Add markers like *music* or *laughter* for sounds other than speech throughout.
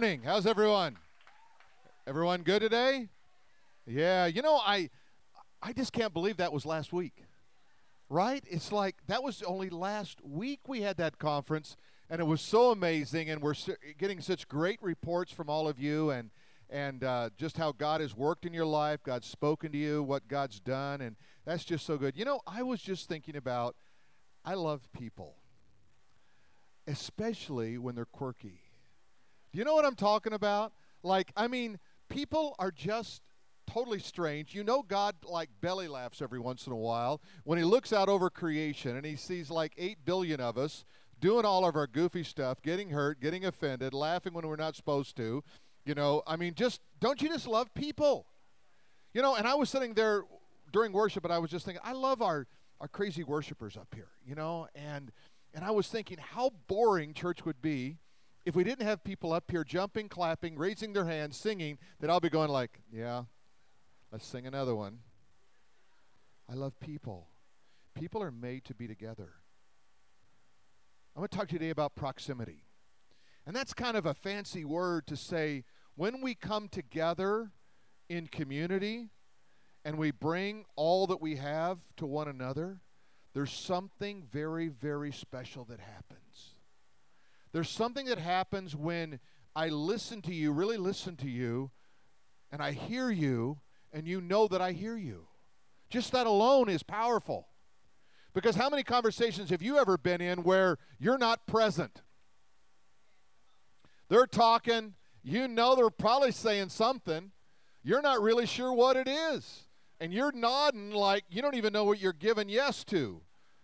morning. How's everyone? Everyone good today? Yeah, you know, I I just can't believe that was last week. Right? It's like that was only last week we had that conference and it was so amazing and we're getting such great reports from all of you and and uh, just how God has worked in your life, God's spoken to you, what God's done, and that's just so good. You know, I was just thinking about I love people, especially when they're quirky. Do you know what I'm talking about? Like, I mean, people are just totally strange. You know, God like belly laughs every once in a while when He looks out over creation and He sees like 8 billion of us doing all of our goofy stuff, getting hurt, getting offended, laughing when we're not supposed to. You know, I mean, just don't you just love people? You know, and I was sitting there during worship and I was just thinking, I love our, our crazy worshipers up here, you know, and and I was thinking how boring church would be if we didn't have people up here jumping, clapping, raising their hands, singing, that I'll be going like, yeah, let's sing another one. I love people. People are made to be together. I'm going to talk to you today about proximity. And that's kind of a fancy word to say when we come together in community and we bring all that we have to one another, there's something very, very special that happens. There's something that happens when I listen to you, really listen to you, and I hear you, and you know that I hear you. Just that alone is powerful. Because how many conversations have you ever been in where you're not present? They're talking, you know they're probably saying something, you're not really sure what it is. And you're nodding like you don't even know what you're giving yes to.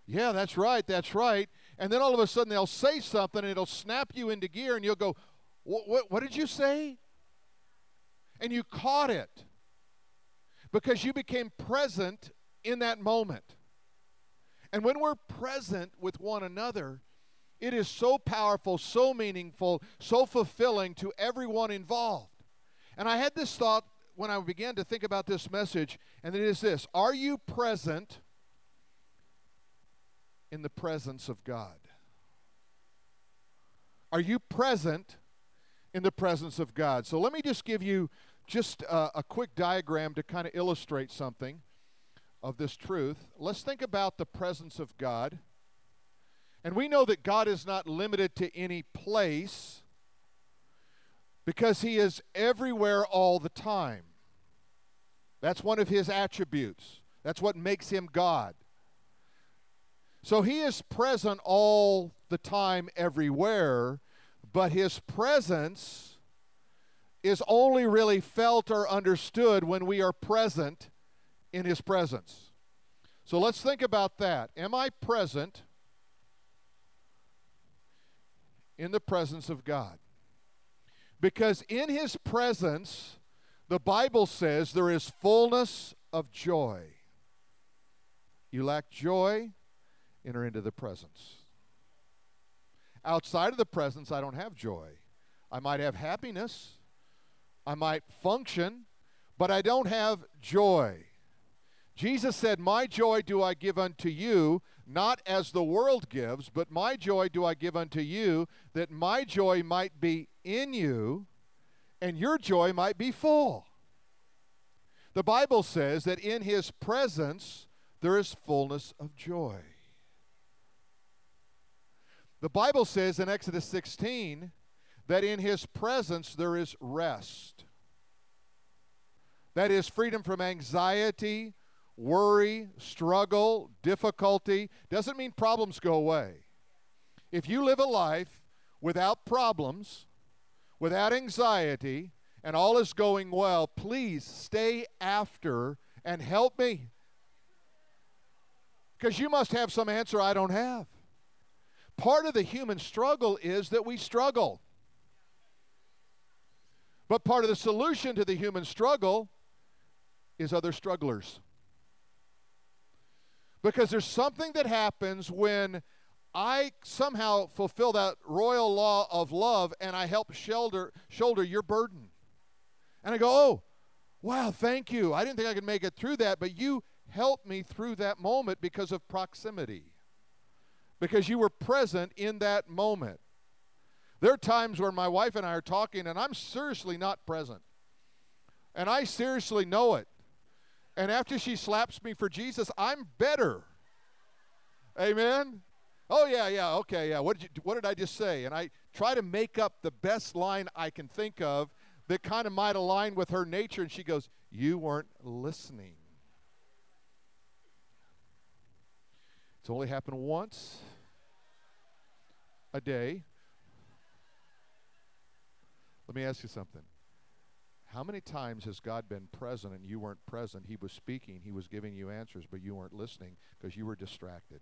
Yeah, that's right, that's right and then all of a sudden they'll say something and it'll snap you into gear and you'll go, what, what, did you say? And you caught it because you became present in that moment. And when we're present with one another, it is so powerful, so meaningful, so fulfilling to everyone involved. And I had this thought when I began to think about this message, and it is this Are you present in the presence of God? Are you present in the presence of God? So let me just give you just a, a quick diagram to kind of illustrate something of this truth. Let's think about the presence of God. And we know that God is not limited to any place because he is everywhere all the time. That's one of his attributes. That's what makes him God. So he is present all the time, everywhere, but his presence is only really felt or understood when we are present in his presence. So let's think about that. Am I present in the presence of God? Because in his presence, the Bible says there is fullness of joy. You lack joy, enter into the presence. Outside of the presence, I don't have joy. I might have happiness, I might function, but I don't have joy. Jesus said, My joy do I give unto you, not as the world gives, but my joy do I give unto you, that my joy might be in you, and your joy might be full. The Bible says that in his presence there is fullness of joy. The Bible says in Exodus 16 that in his presence there is rest. That is freedom from anxiety, worry, struggle, difficulty. Doesn't mean problems go away. If you live a life without problems, without anxiety, and all is going well, please stay after and help me. Because you must have some answer I don't have. Part of the human struggle is that we struggle. But part of the solution to the human struggle is other strugglers. Because there's something that happens when I somehow fulfill that royal law of love and I help shoulder, shoulder your burden. And I go, oh, wow, thank you. I didn't think I could make it through that, but you helped me through that moment because of proximity because you were present in that moment. There are times where my wife and I are talking and I'm seriously not present. And I seriously know it. And after she slaps me for Jesus, I'm better. Amen. Oh yeah, yeah, okay, yeah. What did you, what did I just say? And I try to make up the best line I can think of that kind of might align with her nature and she goes, "You weren't listening." It's only happened once a day. Let me ask you something. How many times has God been present and you weren't present? He was speaking, He was giving you answers, but you weren't listening because you were distracted.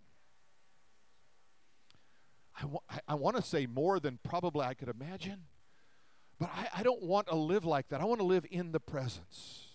I, wa- I, want to say more than probably I could imagine, but I, I don't want to live like that. I want to live in the presence.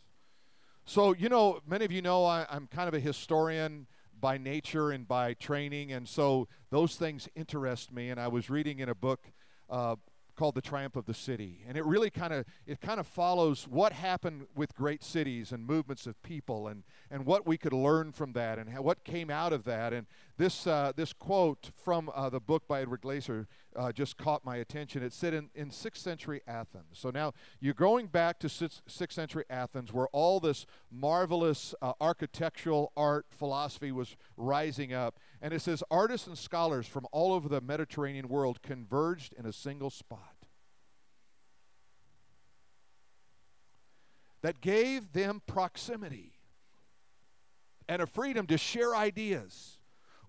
So, you know, many of you know I, I'm kind of a historian by nature and by training, and so those things interest me. And I was reading in a book uh, called The Triumph of the City, and it really kind of it kind of follows what happened with great cities and movements of people, and and what we could learn from that, and how, what came out of that. And this uh, this quote from uh, the book by Edward Glaeser uh, just caught my attention. It said in, in sixth century Athens. So now you're going back to sixth, sixth century Athens, where all this marvelous uh, architectural art philosophy was rising up. And it says artists and scholars from all over the Mediterranean world converged in a single spot. That gave them proximity and a freedom to share ideas.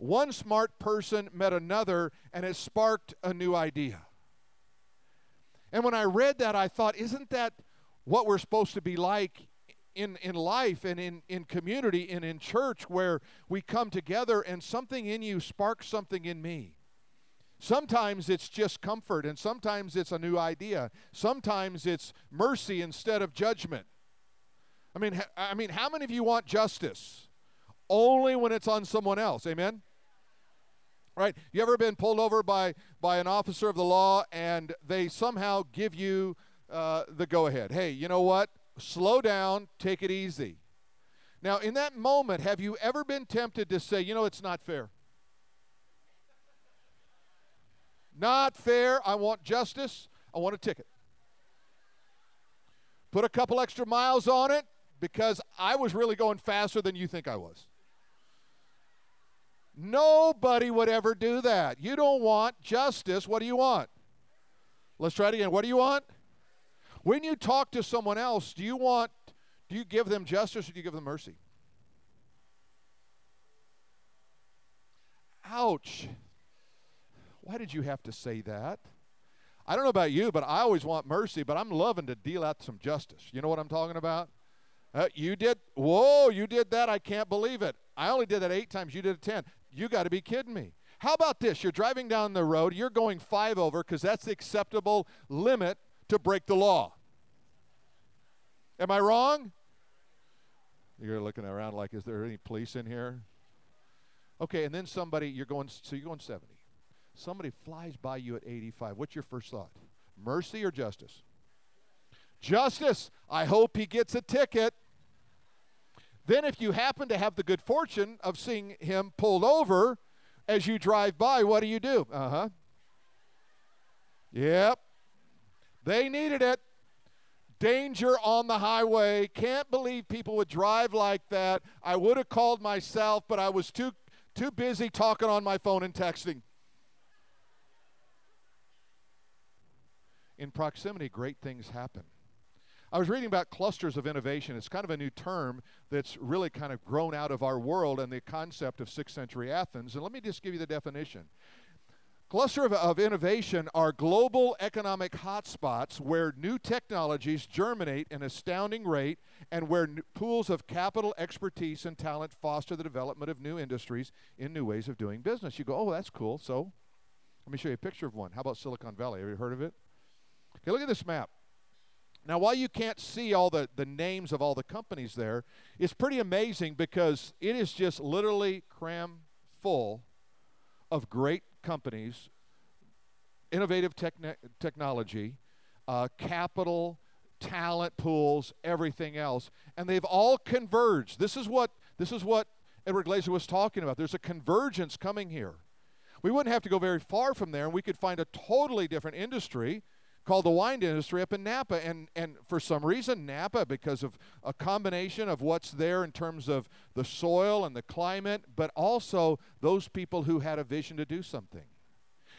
One smart person met another, and it sparked a new idea. And when I read that, I thought, isn't that what we're supposed to be like in, in life and in, in community and in church where we come together and something in you sparks something in me? Sometimes it's just comfort, and sometimes it's a new idea. Sometimes it's mercy instead of judgment. I mean, I mean, how many of you want justice? Only when it's on someone else. Amen. Right? You ever been pulled over by by an officer of the law and they somehow give you uh, the go ahead? Hey, you know what? Slow down. Take it easy. Now, in that moment, have you ever been tempted to say, you know, it's not fair? Not fair. I want justice. I want a ticket. Put a couple extra miles on it because I was really going faster than you think I was. Nobody would ever do that. You don't want justice. What do you want? Let's try it again. What do you want? When you talk to someone else, do you want do you give them justice or do you give them mercy? Ouch. Why did you have to say that? I don't know about you, but I always want mercy, but I'm loving to deal out some justice. You know what I'm talking about? Uh, you did, whoa, you did that. I can't believe it. I only did that eight times. You did it 10. You got to be kidding me. How about this? You're driving down the road, you're going five over because that's the acceptable limit to break the law. Am I wrong? You're looking around like, is there any police in here? Okay, and then somebody, you're going, so you're going 70. Somebody flies by you at 85. What's your first thought? Mercy or justice? Justice. I hope he gets a ticket. Then, if you happen to have the good fortune of seeing him pulled over as you drive by, what do you do? Uh huh. Yep. They needed it. Danger on the highway. Can't believe people would drive like that. I would have called myself, but I was too too busy talking on my phone and texting. In proximity, great things happen. I was reading about clusters of innovation. It's kind of a new term that's really kind of grown out of our world and the concept of 6th century Athens. And let me just give you the definition. Cluster of, of innovation are global economic hotspots where new technologies germinate at an astounding rate and where pools of capital, expertise, and talent foster the development of new industries in new ways of doing business. You go, oh, that's cool. So let me show you a picture of one. How about Silicon Valley? Have you heard of it? Okay, look at this map. Now, while you can't see all the, the names of all the companies there, it's pretty amazing because it is just literally cram full of great companies, innovative techn- technology, uh, capital, talent pools, everything else, and they've all converged. This is what this is what Edward Glaeser was talking about. There's a convergence coming here. we wouldn't have to go very far from there, and we could find a totally different industry called the wine industry up in Napa. And, and for some reason, Napa, because of a combination of what's there in terms of the soil and the climate, but also those people who had a vision to do something.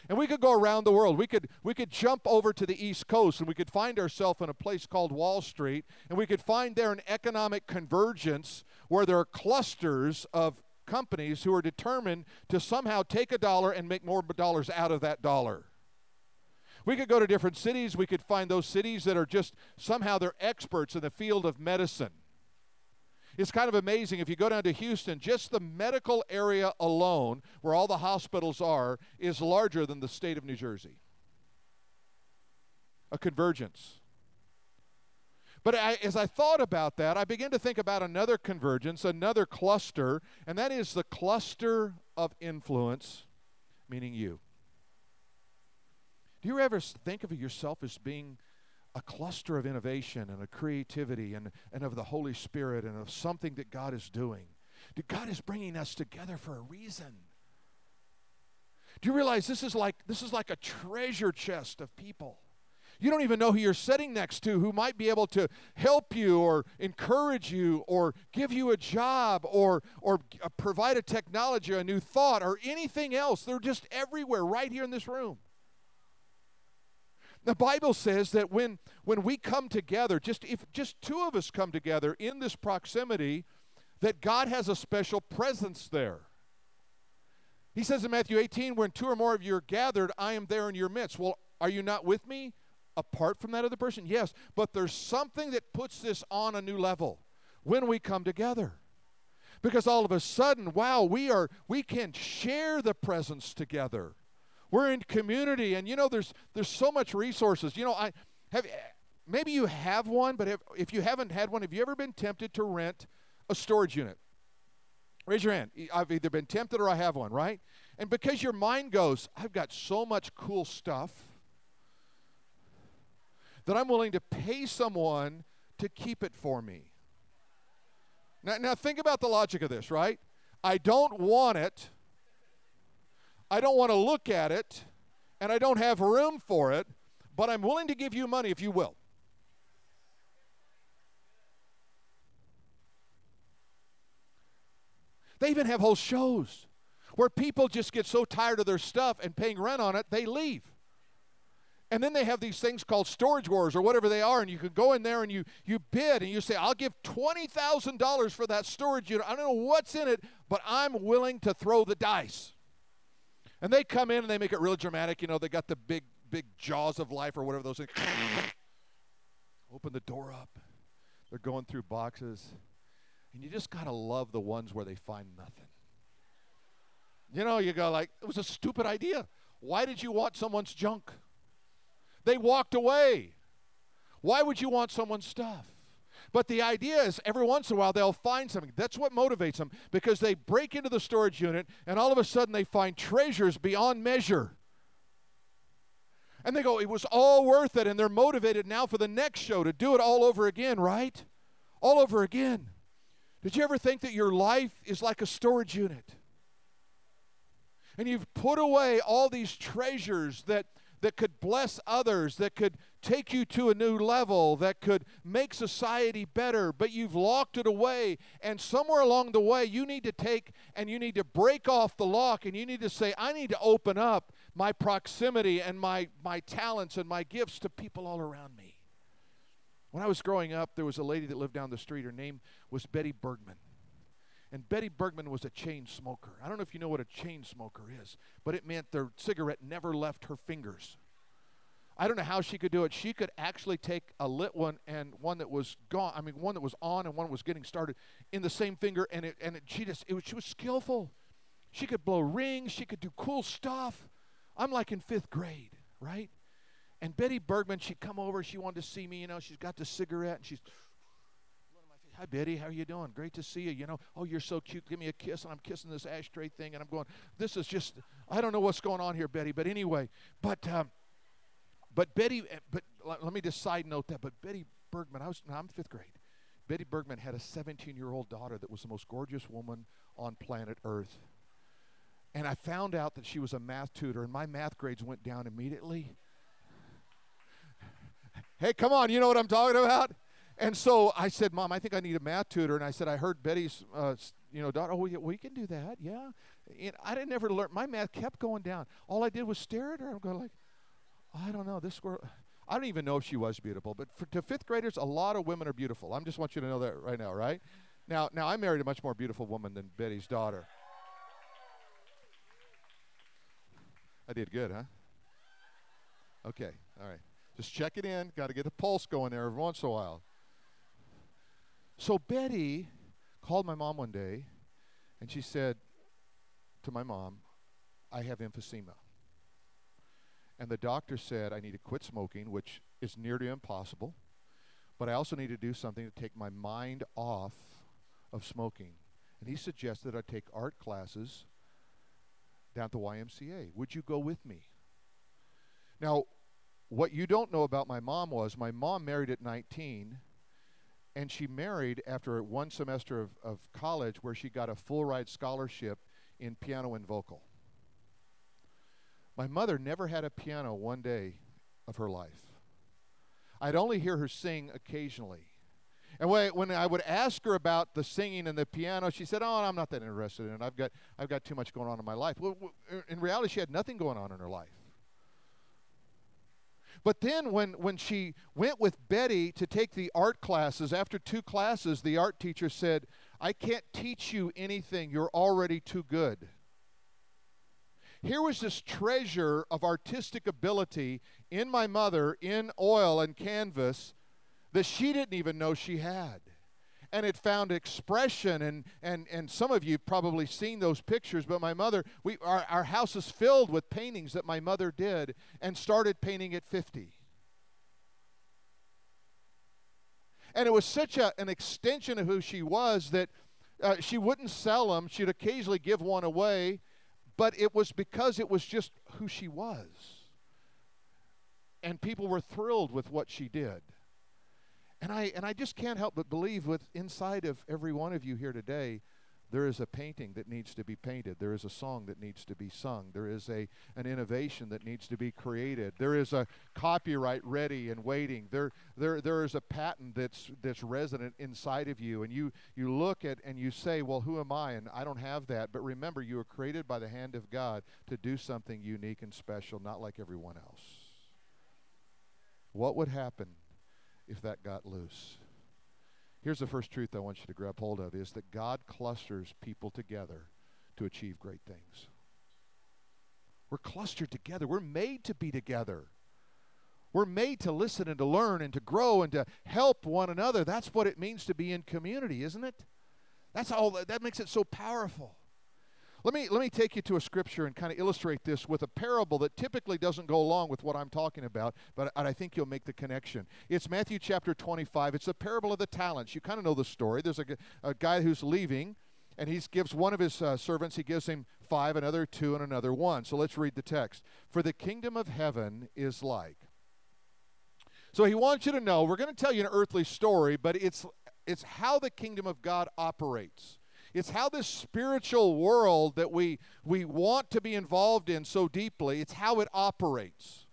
And we could go around the world. We could, we could jump over to the East Coast and we could find ourselves in a place called Wall Street, and we could find there an economic convergence where there are clusters of companies who are determined to somehow take a dollar and make more dollars out of that dollar. We could go to different cities. We could find those cities that are just somehow they're experts in the field of medicine. It's kind of amazing if you go down to Houston, just the medical area alone, where all the hospitals are, is larger than the state of New Jersey. A convergence. But I, as I thought about that, I began to think about another convergence, another cluster, and that is the cluster of influence, meaning you. Do you ever think of yourself as being a cluster of innovation and a creativity and, and of the Holy Spirit and of something that God is doing? God is bringing us together for a reason. Do you realize this is like this is like a treasure chest of people? You don't even know who you're sitting next to who might be able to help you or encourage you or give you a job or or uh, provide a technology, a new thought or anything else. They're just everywhere right here in this room. The Bible says that when, when we come together, just if just two of us come together in this proximity, that God has a special presence there. He says in Matthew 18, when two or more of you are gathered, I am there in your midst. Well, are you not with me apart from that other person? Yes, but there's something that puts this on a new level when we come together. Because all of a sudden, wow, we are we can share the presence together. We're in community, and you know, there's there's so much resources. You know, I have maybe you have one, but if, if you haven't had one, have you ever been tempted to rent a storage unit? Raise your hand. I've either been tempted or I have one, right? And because your mind goes, I've got so much cool stuff that I'm willing to pay someone to keep it for me. Now, now think about the logic of this, right? I don't want it, I don't want to look at it, and I don't have room for it, but I'm willing to give you money if you will. They even have whole shows where people just get so tired of their stuff and paying rent on it, they leave. And then they have these things called storage wars or whatever they are, and you can go in there and you, you bid and you say, I'll give $20,000 for that storage unit. I don't know what's in it, but I'm willing to throw the dice. And they come in and they make it real dramatic. You know, they got the big, big jaws of life or whatever those things. *laughs* Open the door up. They're going through boxes. And you just got to love the ones where they find nothing. You know, you go like, it was a stupid idea. Why did you want someone's junk? They walked away. Why would you want someone's stuff? But the idea is every once in a while they'll find something. That's what motivates them because they break into the storage unit and all of a sudden they find treasures beyond measure. And they go, it was all worth it. And they're motivated now for the next show to do it all over again, right? All over again. Did you ever think that your life is like a storage unit? And you've put away all these treasures that that could bless others, that could take you to a new level, that could make society better, but you've locked it away. And somewhere along the way, you need to take and you need to break off the lock and you need to say, I need to open up my proximity and my, my talents and my gifts to people all around me. When I was growing up, there was a lady that lived down the street. Her name was Betty Bergman. And Betty Bergman was a chain smoker. I don't know if you know what a chain smoker is, but it meant the cigarette never left her fingers. I don't know how she could do it. She could actually take a lit one and one that was gone. I mean, one that was on and one was getting started in the same finger, and it and it, she just it was, she was skillful. She could blow rings. She could do cool stuff. I'm like in fifth grade, right? And Betty Bergman, she'd come over. She wanted to see me. You know, she's got the cigarette, and she's Hi, Betty. How are you doing? Great to see you. You know, oh, you're so cute. Give me a kiss. And I'm kissing this ashtray thing. And I'm going, this is just, I don't know what's going on here, Betty. But anyway, but, um, but Betty, eh, but let me just side note that. But Betty Bergman, I was, I'm fifth grade. Betty Bergman had a 17 year old daughter that was the most gorgeous woman on planet Earth. And I found out that she was a math tutor, and my math grades went down immediately. hey, come on, you know what I'm talking about? And so I said, Mom, I think I need a math tutor. And I said, I heard Betty's, uh, you know, daughter, oh, we, we can do that, yeah. And I didn't ever learn. My math kept going down. All I did was stare at her. I'm going like, I don't know, this girl. I don't even know if she was beautiful, but for, to fifth graders, a lot of women are beautiful. I just want you to know that right now, right? Now, now I married a much more beautiful woman than Betty's daughter. I did good, huh? Okay, all right. Just check it in. Got to get the pulse going there every once in a while. So Betty called my mom one day, and she said to my mom, I have emphysema. And the doctor said I need to quit smoking, which is near to impossible, but I also need to do something to take my mind off of smoking. And he suggested I take art classes down at the YMCA. Would you go with me? Now, what you don't know about my mom was my mom married at 19, and she married after one semester of, of college where she got a full ride scholarship in piano and vocal. My mother never had a piano one day of her life. I'd only hear her sing occasionally. And when I would ask her about the singing and the piano, she said, "Oh, I'm not that interested in it. I've got, I've got too much going on in my life." Well, in reality, she had nothing going on in her life. But then, when, when she went with Betty to take the art classes, after two classes, the art teacher said, I can't teach you anything. You're already too good. Here was this treasure of artistic ability in my mother, in oil and canvas, that she didn't even know she had. And it found expression, and, and, and some of you probably seen those pictures, but my mother, we, our, our house is filled with paintings that my mother did and started painting at 50. And it was such a, an extension of who she was that uh, she wouldn't sell them. She'd occasionally give one away, but it was because it was just who she was. And people were thrilled with what she did. And I, and I just can't help but believe with inside of every one of you here today, there is a painting that needs to be painted. There is a song that needs to be sung. There is a, an innovation that needs to be created. There is a copyright ready and waiting. There, there, there is a patent that's, that's resident inside of you. And you, you look at and you say, Well, who am I? And I don't have that. But remember, you were created by the hand of God to do something unique and special, not like everyone else. What would happen if that got loose. Here's the first truth I want you to grab hold of is that God clusters people together to achieve great things. We're clustered together. We're made to be together. We're made to listen and to learn and to grow and to help one another. That's what it means to be in community, isn't it? That's all that makes it so powerful. Let me, let me take you to a scripture and kind of illustrate this with a parable that typically doesn't go along with what I'm talking about, but I think you'll make the connection. It's Matthew chapter 25. It's the parable of the talents. You kind of know the story. There's a, a guy who's leaving, and he gives one of his uh, servants, he gives him five, another two, and another one. So let's read the text. For the kingdom of heaven is like. So he wants you to know, we're going to tell you an earthly story, but it's, it's how the kingdom of God operates. It's how this spiritual world that we, we want to be involved in so deeply, it's how it operates.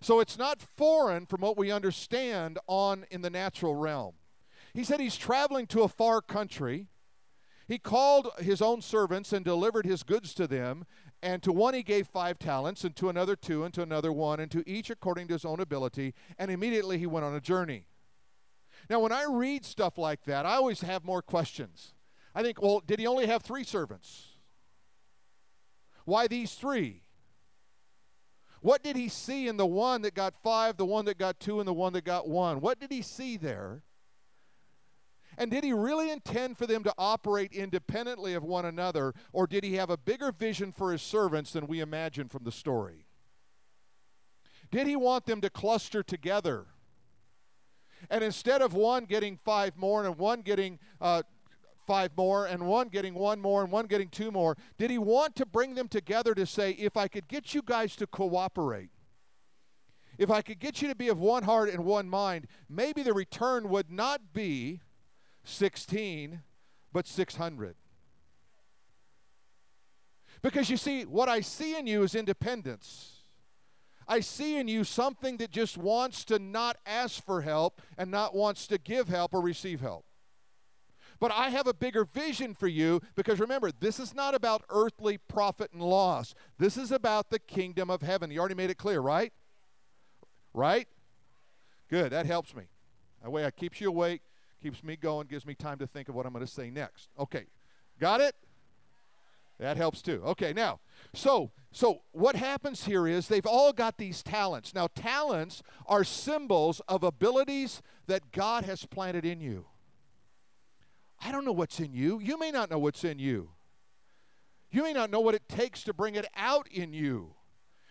So it's not foreign from what we understand on in the natural realm. He said he's traveling to a far country. He called his own servants and delivered his goods to them. And to one he gave five talents, and to another two, and to another one, and to each according to his own ability. And immediately he went on a journey. Now, when I read stuff like that, I always have more questions. I think, well, did he only have three servants? Why these three? What did he see in the one that got five, the one that got two, and the one that got one? What did he see there? And did he really intend for them to operate independently of one another, or did he have a bigger vision for his servants than we imagine from the story? Did he want them to cluster together? And instead of one getting five more and one getting uh, five more and one getting one more and one getting two more? Did he want to bring them together to say, if I could get you guys to cooperate, if I could get you to be of one heart and one mind, maybe the return would not be 16, but 600? Because you see, what I see in you is independence. I see in you something that just wants to not ask for help and not wants to give help or receive help. But I have a bigger vision for you because remember, this is not about earthly profit and loss. This is about the kingdom of heaven. You already made it clear, right? Right? Good. That helps me. That way, it keeps you awake, keeps me going, gives me time to think of what I'm going to say next. Okay. Got it? That helps too. Okay, now, so so what happens here is they've all got these talents. Now, talents are symbols of abilities that God has planted in you. I don't know what's in you. You may not know what's in you. You may not know what it takes to bring it out in you.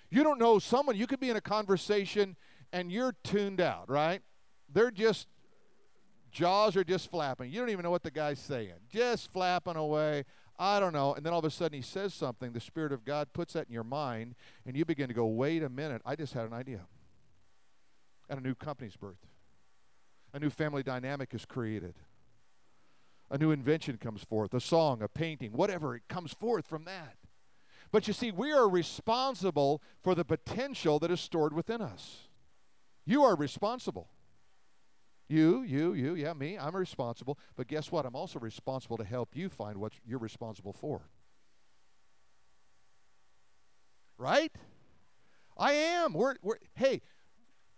You don't know someone, you could be in a conversation and you're tuned out, right? They're just, jaws are just flapping. You don't even know what the guy's saying, just flapping away. I don't know. And then all of a sudden he says something. The Spirit of God puts that in your mind, and you begin to go, wait a minute, I just had an idea. And a new company's birth. A new family dynamic is created. A new invention comes forth, a song, a painting, whatever, it comes forth from that. But you see, we are responsible for the potential that is stored within us. You are responsible. You, you, you, yeah, me, I'm responsible. But guess what? I'm also responsible to help you find what you're responsible for. Right? I am. We're, we're, hey,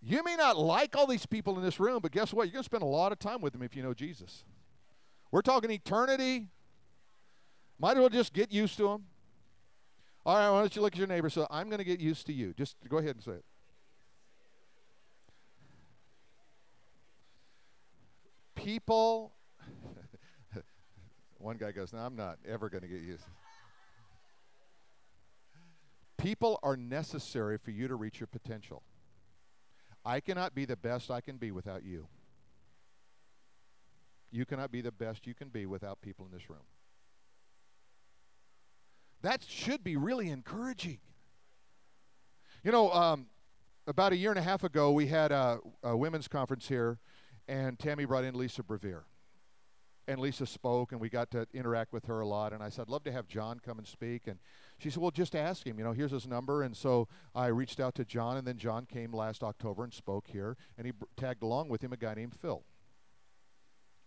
you may not like all these people in this room, but guess what? You're going to spend a lot of time with them if you know Jesus. We're talking eternity. Might as well just get used to them. All right, why don't you look at your neighbor? So I'm going to get used to you. Just go ahead and say it. people, *laughs* one guy goes, No, I'm not ever going to get used. People are necessary for you to reach your potential. I cannot be the best I can be without you. You cannot be the best you can be without people in this room. That should be really encouraging. You know, um, about a year and a half ago, we had a, a women's conference here and Tammy brought in Lisa Bevere. And Lisa spoke, and we got to interact with her a lot. And I said, I'd love to have John come and speak. And she said, Well, just ask him. You know, here's his number. And so I reached out to John, and then John came last October and spoke here. And he tagged along with him a guy named Phil.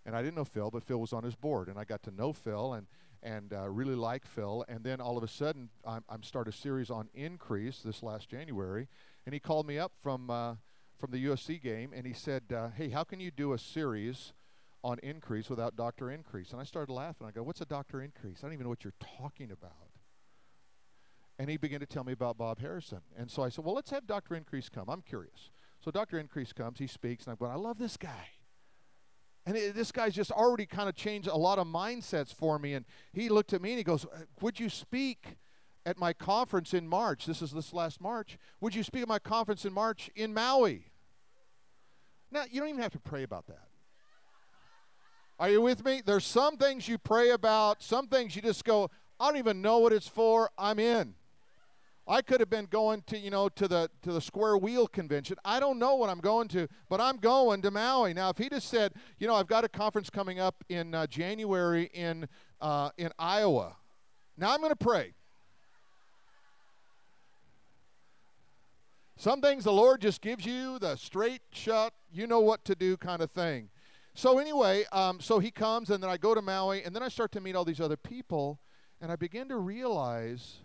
And I didn't know Phil, but Phil was on his board. And I got to know Phil and, and uh, really like Phil. And then all of a sudden, I'm, I'm started a series on increase this last January. And he called me up from. Uh, from the USC game, and he said, uh, "Hey, how can you do a series on increase without Doctor Increase?" And I started laughing. I go, "What's a Doctor Increase? I don't even know what you're talking about." And he began to tell me about Bob Harrison, and so I said, "Well, let's have Doctor Increase come. I'm curious." So Doctor Increase comes, he speaks, and I'm going, "I love this guy." And it, this guy's just already kind of changed a lot of mindsets for me. And he looked at me and he goes, uh, Would you speak at my conference in March, this is this last March, would you speak at my conference in March in Maui? Now, you don't even have to pray about that. Are you with me? There's some things you pray about, some things you just go, I don't even know what it's for, I'm in. I could have been going to, you know, to the to the square wheel convention. I don't know what I'm going to, but I'm going to Maui. Now, if he just said, you know, I've got a conference coming up in uh, January in uh, in Iowa. Now I'm going to pray. Some things the Lord just gives you the straight shut, you know what to do kind of thing. So, anyway, um, so he comes, and then I go to Maui, and then I start to meet all these other people, and I begin to realize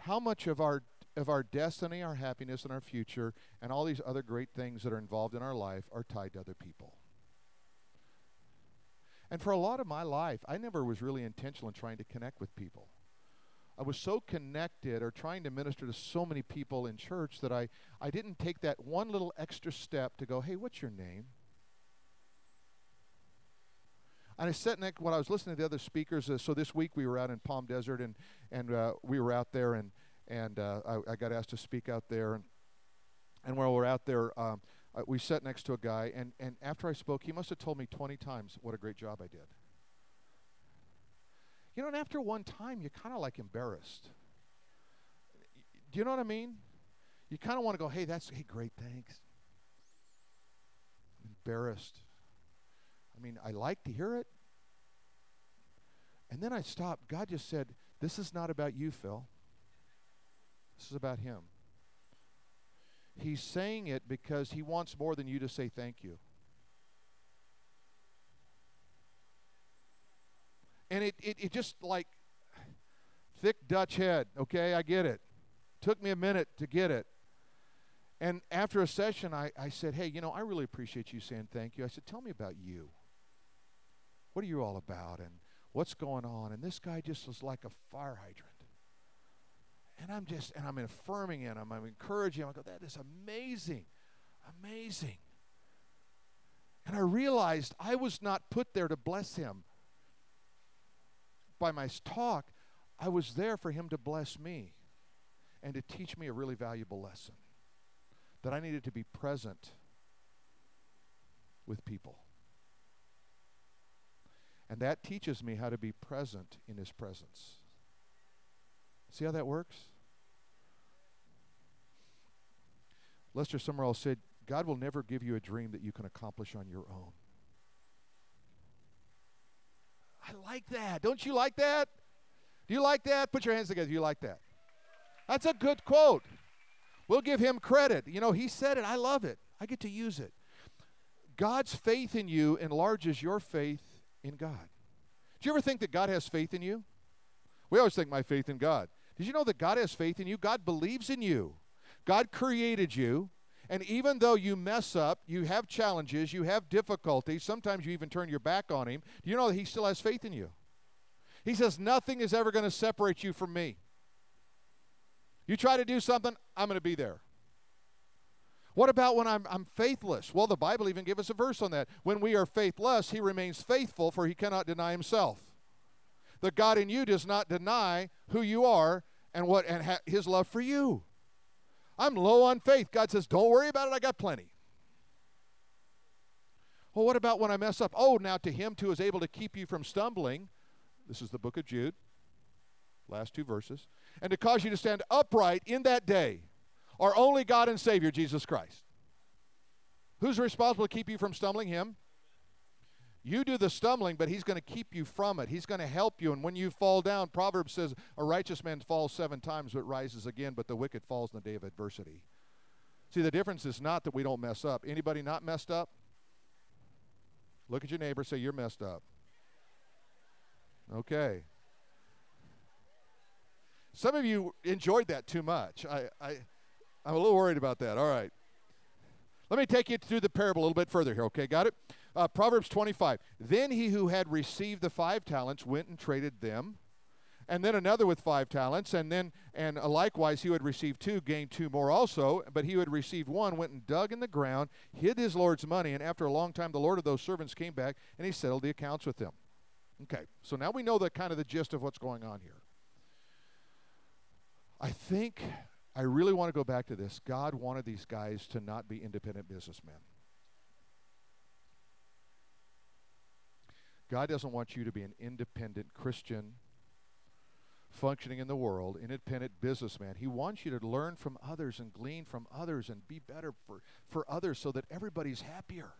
how much of our of our destiny, our happiness, and our future, and all these other great things that are involved in our life are tied to other people. And for a lot of my life, I never was really intentional in trying to connect with people. I was so connected or trying to minister to so many people in church that I, I didn't take that one little extra step to go, hey, what's your name? And I sat next, when I was listening to the other speakers, uh, so this week we were out in Palm Desert and, and uh, we were out there and, and uh, I, I, got asked to speak out there. And, and while we were out there, um, uh, we sat next to a guy, and, and after I spoke, he must have told me 20 times what a great job I did. You know, and after one time, you're kind of like embarrassed. Do you know what I mean? You kind of want to go, hey, that's, hey, great, thanks. Embarrassed. I mean, I like to hear it. And then I stopped. God just said, this is not about you, Phil. This is about him. He's saying it because he wants more than you to say thank you. And it, it, it just like thick Dutch head, okay, I get it. Took me a minute to get it. And after a session, I, I said, Hey, you know, I really appreciate you saying thank you. I said, Tell me about you. What are you all about? And what's going on? And this guy just was like a fire hydrant. And I'm just, and I'm affirming him, I'm encouraging him. I go, That is amazing. Amazing. And I realized I was not put there to bless him by my talk. I was there for him to bless me and to teach me a really valuable lesson that I needed to be present with people. And that teaches me how to be present in his presence. See how that works? Lester Sumrall said, God will never give you a dream that you can accomplish on your own. I like that. Don't you like that? Do you like that? Put your hands together. Do you like that? That's a good quote. We'll give him credit. You know, he said it. I love it. I get to use it. God's faith in you enlarges your faith in God. Do you ever think that God has faith in you? We always think my faith in God. Did you know that God has faith in you? God believes in you. God created you. And even though you mess up, you have challenges, you have difficulties, sometimes you even turn your back on Him, do you know that He still has faith in you? He says, Nothing is ever going to separate you from me. You try to do something, I'm going to be there. What about when I'm, I'm faithless? Well, the Bible even gives us a verse on that. When we are faithless, he remains faithful, for he cannot deny himself. The God in you does not deny who you are and what and ha- his love for you. I'm low on faith. God says, "Don't worry about it. I got plenty." Well, what about when I mess up? Oh, now to him who is able to keep you from stumbling. This is the book of Jude. Last two verses and to cause you to stand upright in that day are only God and Savior, Jesus Christ. Who's responsible to keep you from stumbling? Him. You do the stumbling, but He's going to keep you from it. He's going to help you. And when you fall down, Proverbs says, A righteous man falls seven times but rises again, but the wicked falls in the day of adversity. See, the difference is not that we don't mess up. Anybody not messed up? Look at your neighbor, say, You're messed up. Okay. Some of you enjoyed that too much. I, I, I'm a little worried about that. All right. Let me take you through the parable a little bit further here, okay? Got it? Uh, Proverbs 25. Then he who had received the five talents went and traded them. And then another with five talents, and then and likewise he who had received two gained two more also. But he who had received one went and dug in the ground, hid his lord's money, and after a long time the lord of those servants came back and he settled the accounts with them. Okay, so now we know the kind of the gist of what's going on here. I think I really want to go back to this. God wanted these guys to not be independent businessmen. God doesn't want you to be an independent Christian functioning in the world, independent businessman. He wants you to learn from others and glean from others and be better for, for others so that everybody's happier.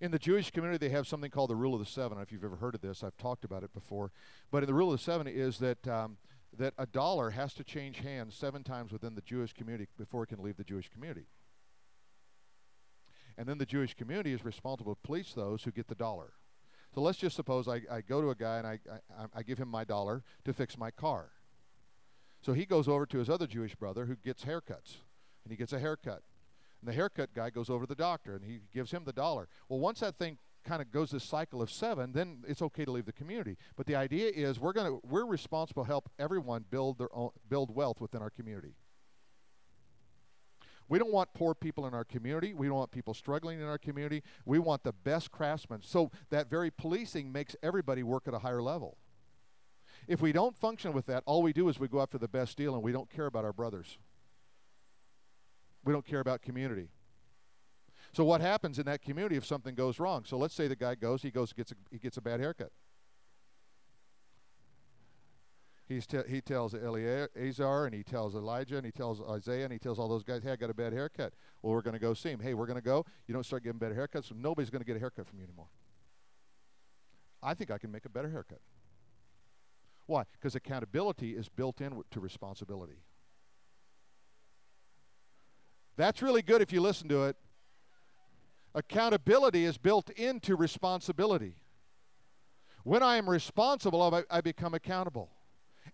In the Jewish community, they have something called the Rule of the Seven. If you've ever heard of this. I've talked about it before. But in the Rule of the Seven is that um, that a dollar has to change hands seven times within the Jewish community before it can leave the Jewish community. And then the Jewish community is responsible to police those who get the dollar. So let's just suppose I, I go to a guy and I, I, I give him my dollar to fix my car. So he goes over to his other Jewish brother who gets haircuts, and he gets a haircut. And the haircut guy goes over to the doctor and he gives him the dollar. Well, once that thing kind of goes this cycle of seven, then it's okay to leave the community. But the idea is we're going to we're responsible to help everyone build their own build wealth within our community. We don't want poor people in our community. We don't want people struggling in our community. We want the best craftsmen. So that very policing makes everybody work at a higher level. If we don't function with that, all we do is we go after the best deal and we don't care about our brothers. We don't care about community. So what happens in that community if something goes wrong? So let's say the guy goes, he goes, gets a, he gets a bad haircut. He's te- he tells Eleazar and he tells Elijah and he tells Isaiah and he tells all those guys, hey, I got a bad haircut. Well, we're going to go see him. Hey, we're going to go. You don't start giving better haircuts, so nobody's going to get a haircut from you anymore. I think I can make a better haircut. Why? Because accountability is built in to responsibility. That's really good if you listen to it. Accountability is built into responsibility. When I am responsible, I, become accountable.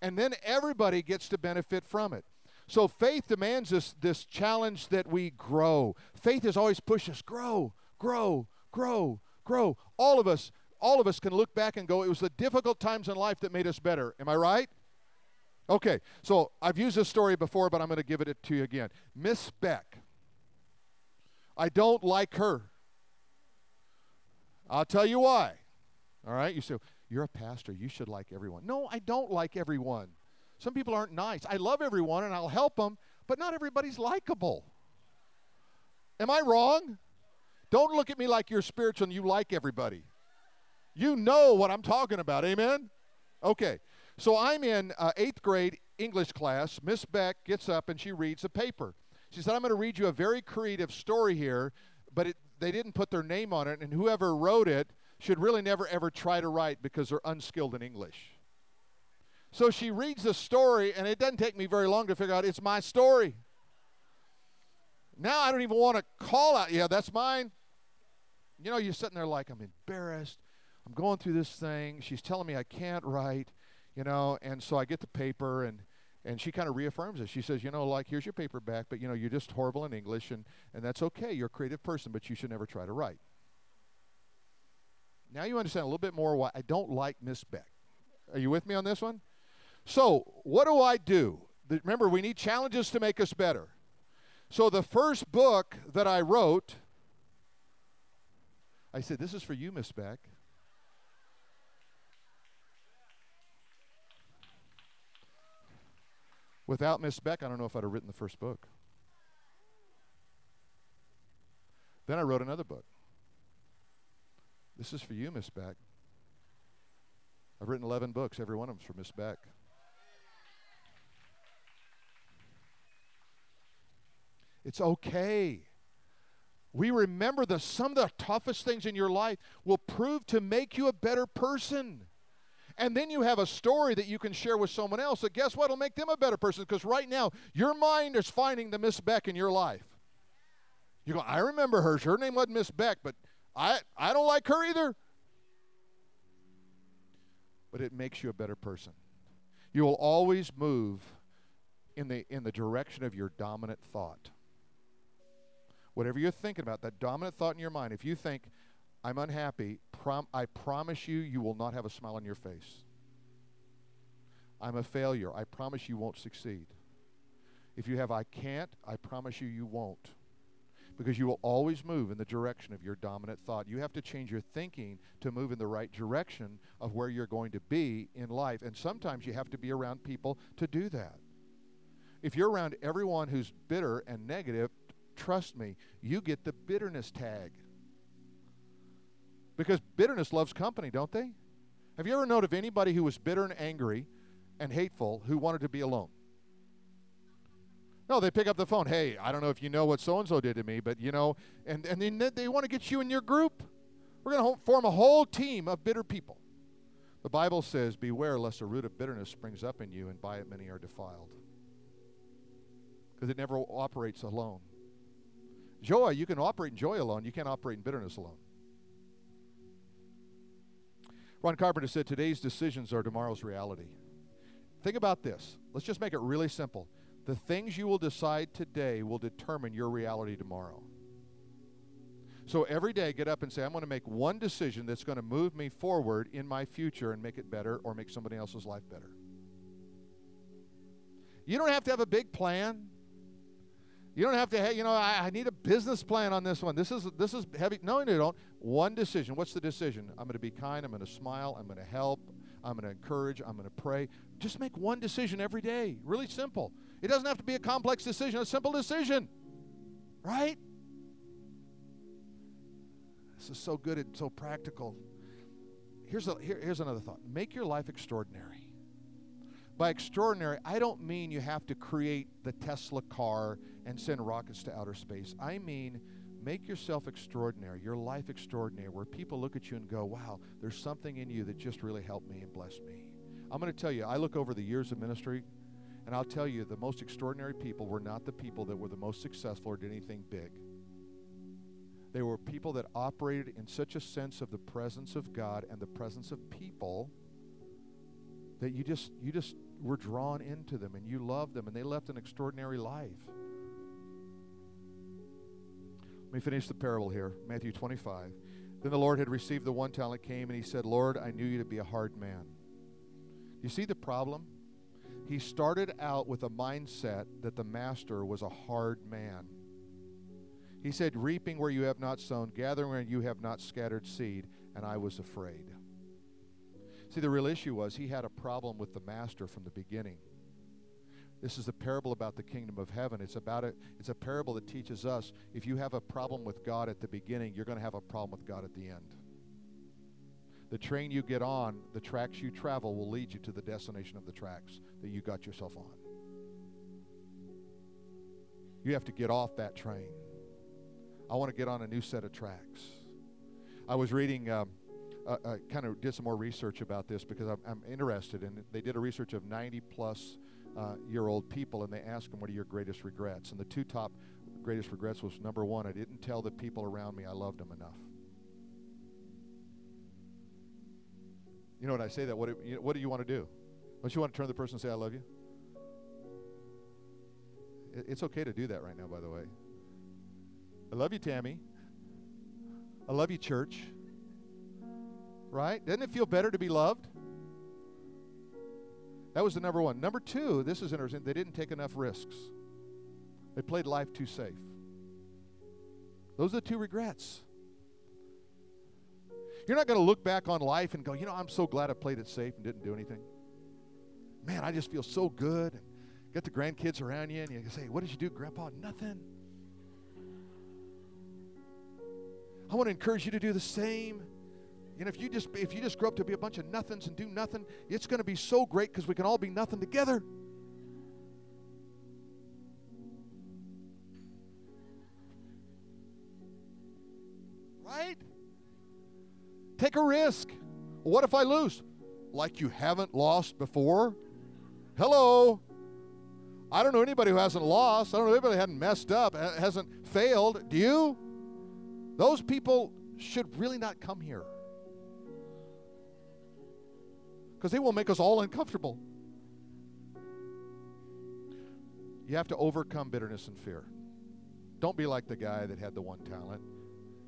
And then everybody gets to benefit from it. So faith demands this, this challenge that we grow. Faith has always pushed us grow, grow, grow, grow. All of us, all of us can look back and go, it was the difficult times in life that made us better. Am I right? Okay, so I've used this story before, but I'm going to give it to you again. Miss Beck. I don't like her. I'll tell you why. All right, you say, You're a pastor. You should like everyone. No, I don't like everyone. Some people aren't nice. I love everyone and I'll help them, but not everybody's likable. Am I wrong? Don't look at me like you're spiritual and you like everybody. You know what I'm talking about. Amen? Okay. So I'm in uh, eighth grade English class. Miss Beck gets up and she reads a paper. She said, I'm going to read you a very creative story here, but it, they didn't put their name on it, and whoever wrote it should really never ever try to write because they're unskilled in English. So she reads the story, and it doesn't take me very long to figure out it's my story. Now I don't even want to call out, yeah, that's mine. You know, you're sitting there like, I'm embarrassed. I'm going through this thing. She's telling me I can't write, you know, and so I get the paper, and, and she kind of reaffirms it. She says, you know, like, here's your paper back, but, you know, you're just horrible in English, and, and that's okay. You're a creative person, but you should never try to write. Now you understand a little bit more why I don't like Miss Beck. Are you with me on this one? So, what do I do? Remember, we need challenges to make us better. So, the first book that I wrote, I said, This is for you, Miss Beck. Without Miss Beck, I don't know if I'd have written the first book. Then I wrote another book. This is for you, Miss Beck. I've written 11 books. Every one of them's for Miss Beck. It's okay. We remember that some of the toughest things in your life will prove to make you a better person. And then you have a story that you can share with someone else that guess what will make them a better person because right now your mind is finding the Miss Beck in your life. You go, I remember her. Her name wasn't Miss Beck, but I, I don't like her either. But it makes you a better person. You will always move in the, in the direction of your dominant thought. Whatever you're thinking about, that dominant thought in your mind, if you think, I'm unhappy, prom- I promise you, you will not have a smile on your face. I'm a failure. I promise you won't succeed. If you have, I can't, I promise you, you won't. Because you will always move in the direction of your dominant thought. You have to change your thinking to move in the right direction of where you're going to be in life. And sometimes you have to be around people to do that. If you're around everyone who's bitter and negative, trust me, you get the bitterness tag. Because bitterness loves company, don't they? Have you ever known of anybody who was bitter and angry and hateful who wanted to be alone? No, they pick up the phone. Hey, I don't know if you know what so and so did to me, but you know, and, and they, they want to get you in your group. We're going to form a whole team of bitter people. The Bible says, Beware lest a root of bitterness springs up in you, and by it many are defiled. Because it never operates alone. Joy, you can operate in joy alone, you can't operate in bitterness alone. Ron Carpenter said, Today's decisions are tomorrow's reality. Think about this. Let's just make it really simple. The things you will decide today will determine your reality tomorrow. So every day, get up and say, I'm going to make one decision that's going to move me forward in my future and make it better or make somebody else's life better. You don't have to have a big plan. You don't have to, have, you know, I, I, need a business plan on this one. This is this is heavy. No, you don't. One decision. What's the decision? I'm going to be kind. I'm going to smile. I'm going to help. I'm going to encourage. I'm going to pray. Just make one decision every day. Really simple. It doesn't have to be a complex decision. A simple decision, right? This is so good and so practical. Here's a, here, here's another thought. Make your life extraordinary. By extraordinary, I don't mean you have to create the Tesla car and send rockets to outer space. I mean, make yourself extraordinary, your life extraordinary, where people look at you and go, wow, there's something in you that just really helped me and blessed me. I'm going to tell you, I look over the years of ministry, and I'll tell you, the most extraordinary people were not the people that were the most successful or did anything big. They were people that operated in such a sense of the presence of God and the presence of people that you just you just were drawn into them and you loved them and they left an extraordinary life. Let me finish the parable here. Matthew 25. Then the Lord had received the one talent came and he said, "Lord, I knew you to be a hard man." You see the problem? He started out with a mindset that the master was a hard man. He said, Reaping where you have not sown, gathering where you have not scattered seed, and I was afraid. See, the real issue was he had a problem with the master from the beginning. This is a parable about the kingdom of heaven. It's about it. It's a parable that teaches us if you have a problem with God at the beginning, you're going to have a problem with God at the end. The train you get on, the tracks you travel will lead you to the destination of the tracks that you got yourself on. You have to get off that train. I want to get on a new set of tracks. I was reading, um, uh, uh, kind of did some more research about this because I'm, I'm interested in. They did a research of 90 plus uh, year old people, and they asked them, "What are your greatest regrets?" And the two top greatest regrets was number one, I didn't tell the people around me I loved them enough. You know, when I say that, what you, what do you want to do? Don't you want to turn to the person and say, I love you? It, it's okay to do that right now, by the way. I love you, Tammy. I love you, church. Right? Doesn't it feel better to be loved? That was the number one. Number two, this is interesting, they didn't take enough risks. They played life too safe. Those are the two regrets. You're not going to look back on life and go, you know, I'm so glad I played it safe and didn't do anything. Man, I just feel so good. And got the grandkids around you, and you say, What did you do, Grandpa? Nothing. I want to encourage you to do the same. You know, if you just if you just grow up to be a bunch of nothings and do nothing, it's going to be so great because we can all be nothing together. Right? Take a risk. What if I lose? Like you haven't lost before? Hello. I don't know anybody who hasn't lost. I don't know anybody who hasn't messed up, hasn't failed. Do you? Those people should really not come here. Because they will make us all uncomfortable. You have to overcome bitterness and fear. Don't be like the guy that had the one talent.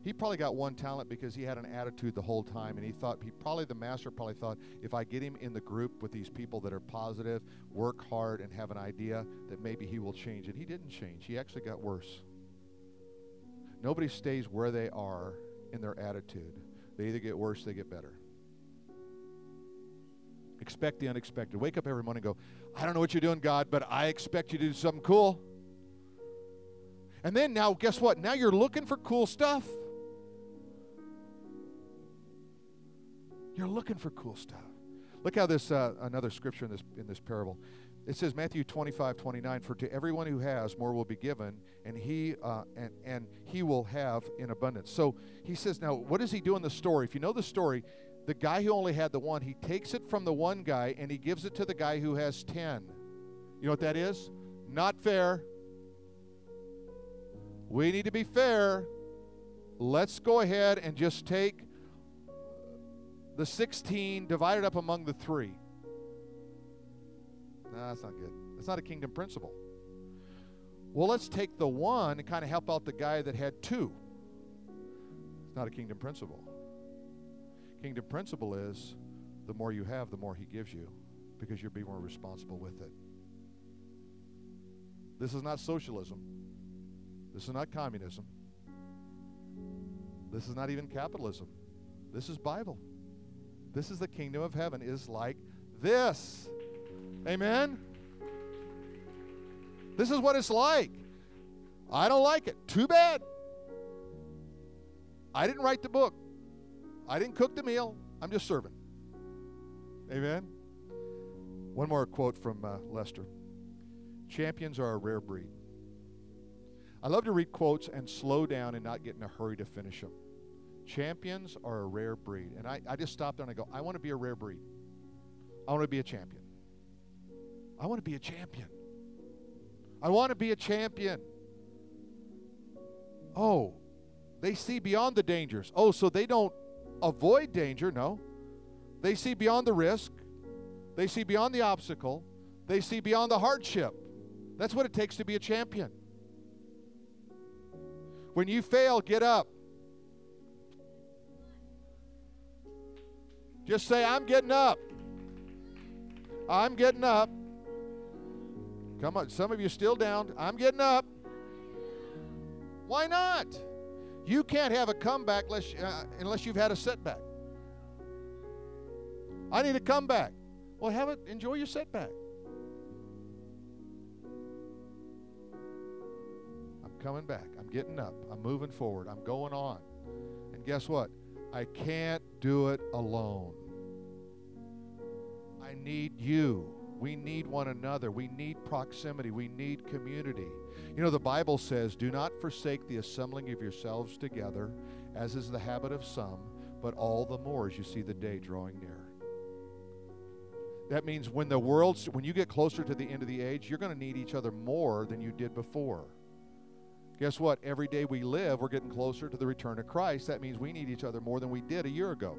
He probably got one talent because he had an attitude the whole time, and he thought he probably the master probably thought if I get him in the group with these people that are positive, work hard, and have an idea that maybe he will change. And he didn't change. He actually got worse. Nobody stays where they are in their attitude. They either get worse, they get better. Expect the unexpected. Wake up every morning and go, I don't know what you're doing, God, but I expect you to do something cool. And then now, guess what? Now you're looking for cool stuff. You're looking for cool stuff. Look how this uh, another scripture in this in this parable. It says Matthew 25, 29, for to everyone who has more will be given, and he uh, and and he will have in abundance. So he says, now what does he do in the story? If you know the story, the guy who only had the one, he takes it from the one guy and he gives it to the guy who has ten. You know what that is? Not fair. We need to be fair. Let's go ahead and just take the 16 divided up among the three. No, that's not good. That's not a kingdom principle. Well, let's take the one and kind of help out the guy that had two. It's not a kingdom principle. Kingdom principle is the more you have, the more he gives you because you'll be more responsible with it. This is not socialism. This is not communism. This is not even capitalism. This is Bible. This is the kingdom of heaven is like this. Amen. This is what it's like. I don't like it. Too bad. I didn't write the book. I didn't cook the meal. I'm just serving. Amen. One more quote from uh, Lester Champions are a rare breed. I love to read quotes and slow down and not get in a hurry to finish them. Champions are a rare breed. And I, I just stop there and I go, I want to be a rare breed. I want to be a champion. I want to be a champion. I want to be a champion. Oh, they see beyond the dangers. Oh, so they don't avoid danger. No. They see beyond the risk. They see beyond the obstacle. They see beyond the hardship. That's what it takes to be a champion. When you fail, get up. Just say, I'm getting up. I'm getting up. Come on, some of you still down. I'm getting up. Why not? You can't have a comeback unless, uh, unless you've had a setback. I need a comeback. Well, have it. Enjoy your setback. I'm coming back. I'm getting up. I'm moving forward. I'm going on. And guess what? I can't do it alone. I need you. We need one another. We need proximity. We need community. You know, the Bible says, Do not forsake the assembling of yourselves together, as is the habit of some, but all the more as you see the day drawing near. That means when the world's, when you get closer to the end of the age, you're going to need each other more than you did before. Guess what? Every day we live, we're getting closer to the return of Christ. That means we need each other more than we did a year ago.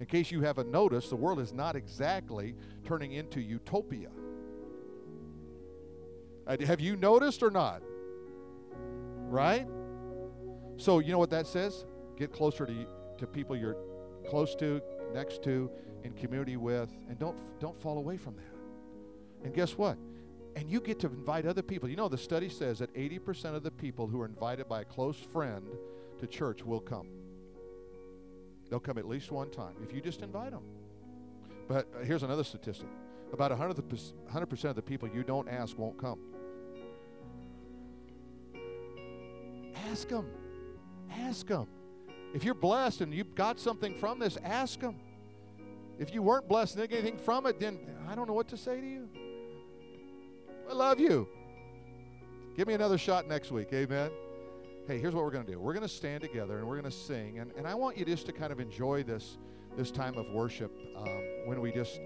In case you haven't noticed, the world is not exactly turning into utopia. Uh, have you noticed or not? Right? So, you know what that says? Get closer to, to people you're close to, next to, in community with, and don't, don't fall away from that. And guess what? And you get to invite other people. You know, the study says that 80% of the people who are invited by a close friend to church will come. They'll come at least one time if you just invite them. But uh, here's another statistic about 100% of the people you don't ask won't come. Ask them. Ask them. If you're blessed and you've got something from this, ask them. If you weren't blessed and didn't get anything from it, then I don't know what to say to you. I love you. Give me another shot next week. Amen. Hey, here's what we're going to do. We're going to stand together and we're going to sing. And, and I want you just to kind of enjoy this, this time of worship um, when we just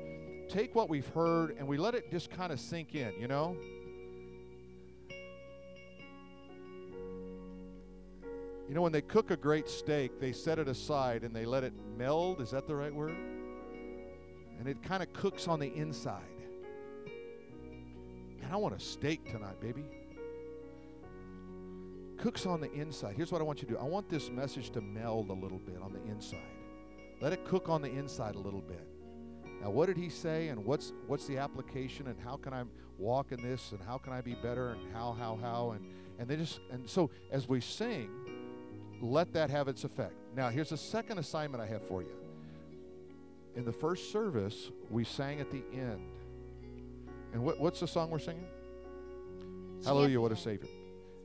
take what we've heard and we let it just kind of sink in, you know? You know, when they cook a great steak, they set it aside and they let it meld. Is that the right word? And it kind of cooks on the inside. Man, I want a steak tonight, baby. Cooks on the inside. Here's what I want you to do I want this message to meld a little bit on the inside. Let it cook on the inside a little bit. Now, what did he say, and what's what's the application, and how can I walk in this, and how can I be better, and how, how, how, and and they just and so as we sing, let that have its effect. Now, here's a second assignment I have for you. In the first service, we sang at the end. And what, what's the song we're singing? Hallelujah, what a Savior.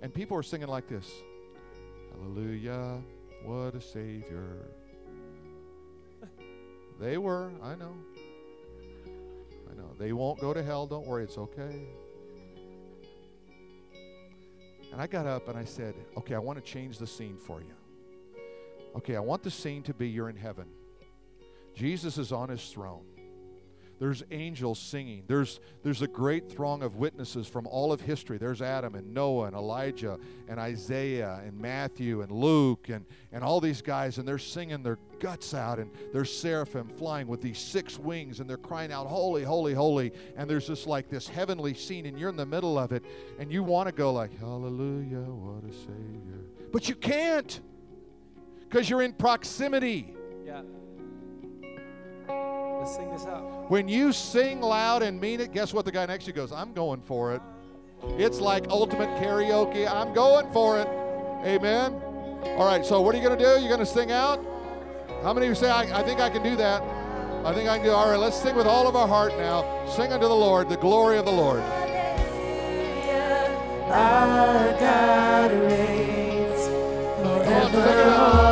And people are singing like this Hallelujah, what a Savior. They were, I know. I know. They won't go to hell, don't worry, it's okay. And I got up and I said, Okay, I want to change the scene for you. Okay, I want the scene to be you're in heaven. Jesus is on his throne. There's angels singing. There's, there's a great throng of witnesses from all of history. There's Adam and Noah and Elijah and Isaiah and Matthew and Luke and, and all these guys, and they're singing their guts out, and there's seraphim flying with these six wings, and they're crying out, Holy, holy, holy. And there's just like this heavenly scene, and you're in the middle of it, and you want to go like, Hallelujah, what a Savior. But you can't because you're in proximity. Yeah. Let's sing this out. When you sing loud and mean it, guess what? The guy next to you goes, I'm going for it. It's like ultimate karaoke. I'm going for it. Amen. All right, so what are you going to do? You're going to sing out? How many of you say, I, I think I can do that? I think I can do All right, let's sing with all of our heart now. Sing unto the Lord the glory of the Lord. Our God reigns forever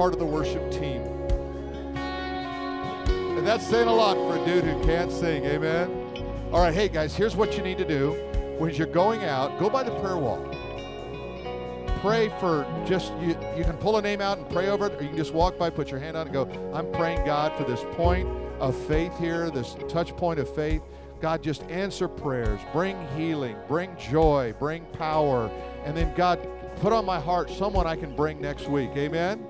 part of the worship team. And that's saying a lot for a dude who can't sing. Amen. All right, hey guys, here's what you need to do. When you're going out, go by the prayer wall. Pray for just you. You can pull a name out and pray over it, or you can just walk by, put your hand on it, and go. I'm praying God for this point of faith here, this touch point of faith. God, just answer prayers, bring healing, bring joy, bring power, and then God, put on my heart someone I can bring next week. Amen.